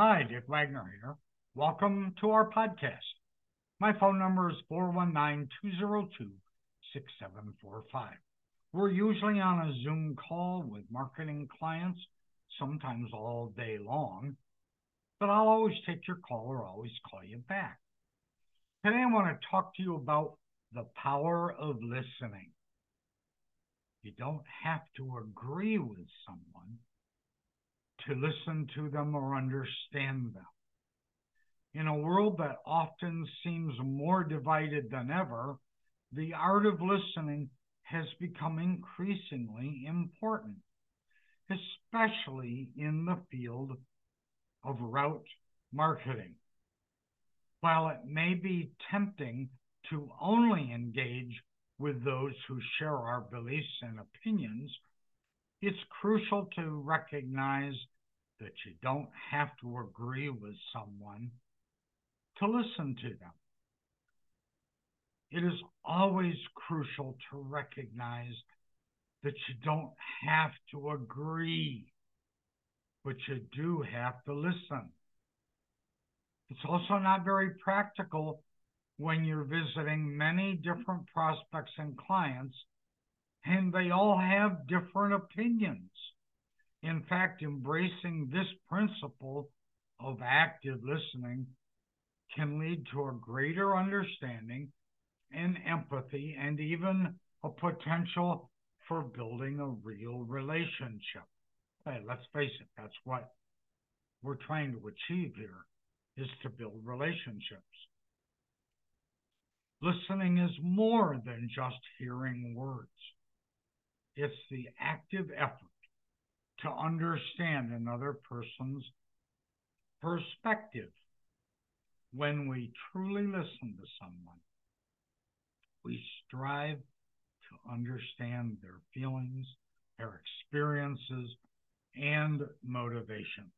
Hi, Dick Wagner here. Welcome to our podcast. My phone number is 419 202 6745. We're usually on a Zoom call with marketing clients, sometimes all day long, but I'll always take your call or always call you back. Today, I want to talk to you about the power of listening. You don't have to agree with someone to listen to them or understand them. In a world that often seems more divided than ever, the art of listening has become increasingly important, especially in the field of route marketing. While it may be tempting to only engage with those who share our beliefs and opinions, it's crucial to recognize that you don't have to agree with someone to listen to them. It is always crucial to recognize that you don't have to agree, but you do have to listen. It's also not very practical when you're visiting many different prospects and clients, and they all have different opinions. In fact, embracing this principle of active listening can lead to a greater understanding and empathy and even a potential for building a real relationship. Hey, let's face it, that's what we're trying to achieve here is to build relationships. Listening is more than just hearing words. It's the active effort to understand another person's perspective. When we truly listen to someone, we strive to understand their feelings, their experiences, and motivations.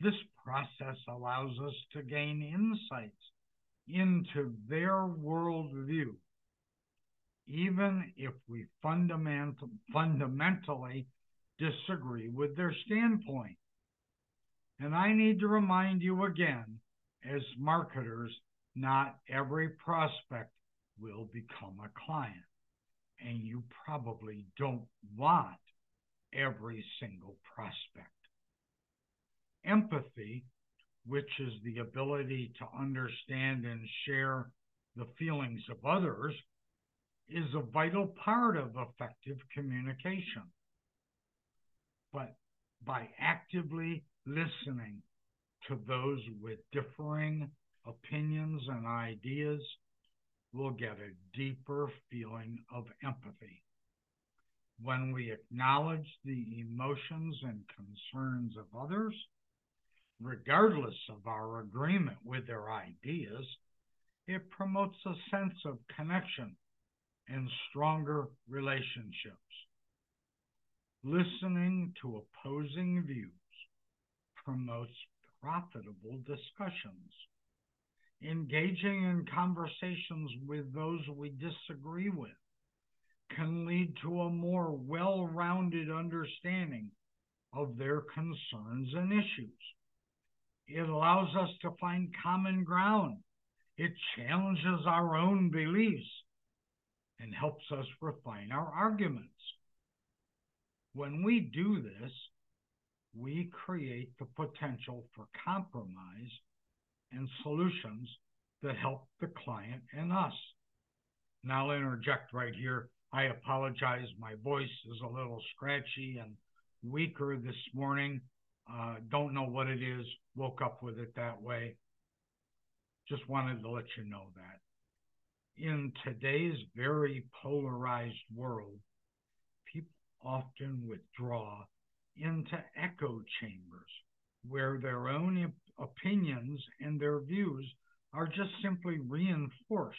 This process allows us to gain insights into their worldview, even if we fundament, fundamentally disagree with their standpoint. And I need to remind you again, as marketers, not every prospect will become a client. And you probably don't want every single prospect. Empathy, which is the ability to understand and share the feelings of others, is a vital part of effective communication but by actively listening to those with differing opinions and ideas, we'll get a deeper feeling of empathy. When we acknowledge the emotions and concerns of others, regardless of our agreement with their ideas, it promotes a sense of connection and stronger relationships. Listening to opposing views promotes profitable discussions. Engaging in conversations with those we disagree with can lead to a more well rounded understanding of their concerns and issues. It allows us to find common ground. It challenges our own beliefs and helps us refine our arguments. When we do this, we create the potential for compromise and solutions that help the client and us. Now, I'll interject right here. I apologize. My voice is a little scratchy and weaker this morning. Uh, don't know what it is. Woke up with it that way. Just wanted to let you know that. In today's very polarized world, often withdraw into echo chambers where their own opinions and their views are just simply reinforced.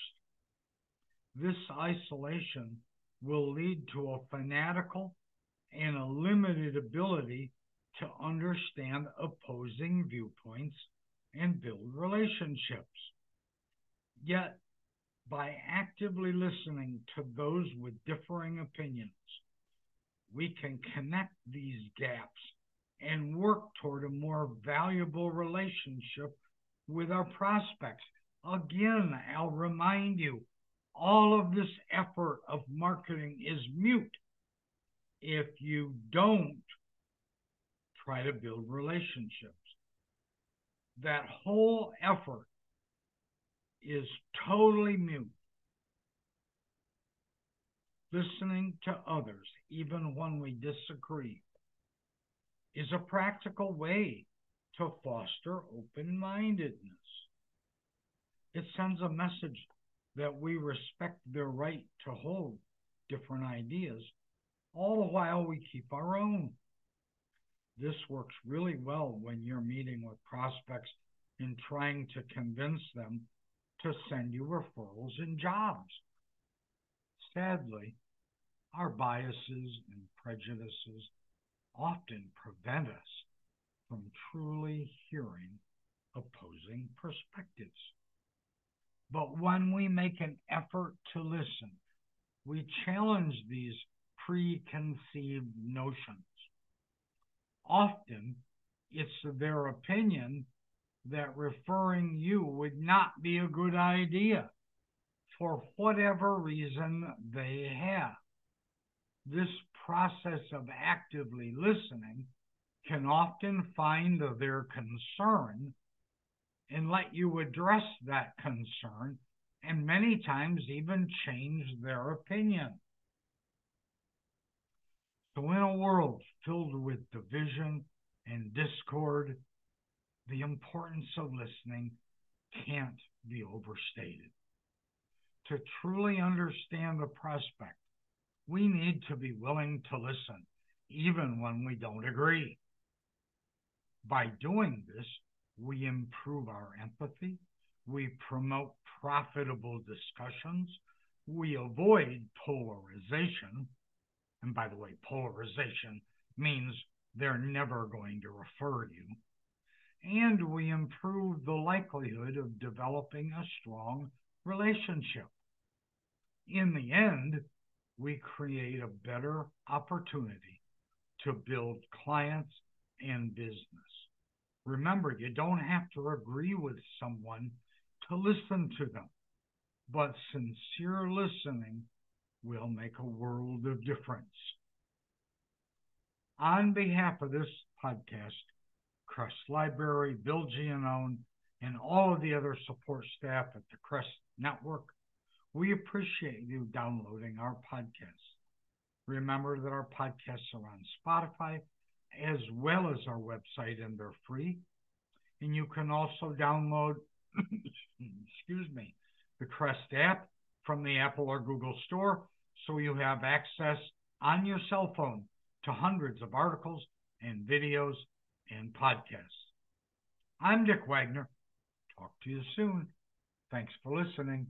This isolation will lead to a fanatical and a limited ability to understand opposing viewpoints and build relationships. Yet, by actively listening to those with differing opinions, we can connect these gaps and work toward a more valuable relationship with our prospects. Again, I'll remind you, all of this effort of marketing is mute if you don't try to build relationships. That whole effort is totally mute. Listening to others, even when we disagree, is a practical way to foster open mindedness. It sends a message that we respect their right to hold different ideas, all the while we keep our own. This works really well when you're meeting with prospects and trying to convince them to send you referrals and jobs. Sadly, our biases and prejudices often prevent us from truly hearing opposing perspectives. But when we make an effort to listen, we challenge these preconceived notions. Often, it's their opinion that referring you would not be a good idea for whatever reason they have. This process of actively listening can often find their concern and let you address that concern and many times even change their opinion. So, in a world filled with division and discord, the importance of listening can't be overstated. To truly understand the prospect, we need to be willing to listen, even when we don't agree. By doing this, we improve our empathy, we promote profitable discussions, we avoid polarization. And by the way, polarization means they're never going to refer you. And we improve the likelihood of developing a strong relationship. In the end, we create a better opportunity to build clients and business. Remember, you don't have to agree with someone to listen to them, but sincere listening will make a world of difference. On behalf of this podcast, Crest Library, Bill Giannone, and all of the other support staff at the Crest Network, we appreciate you downloading our podcast. Remember that our podcasts are on Spotify as well as our website, and they're free. And you can also download, excuse me, the Crest app from the Apple or Google Store so you have access on your cell phone to hundreds of articles and videos and podcasts. I'm Dick Wagner. Talk to you soon. Thanks for listening.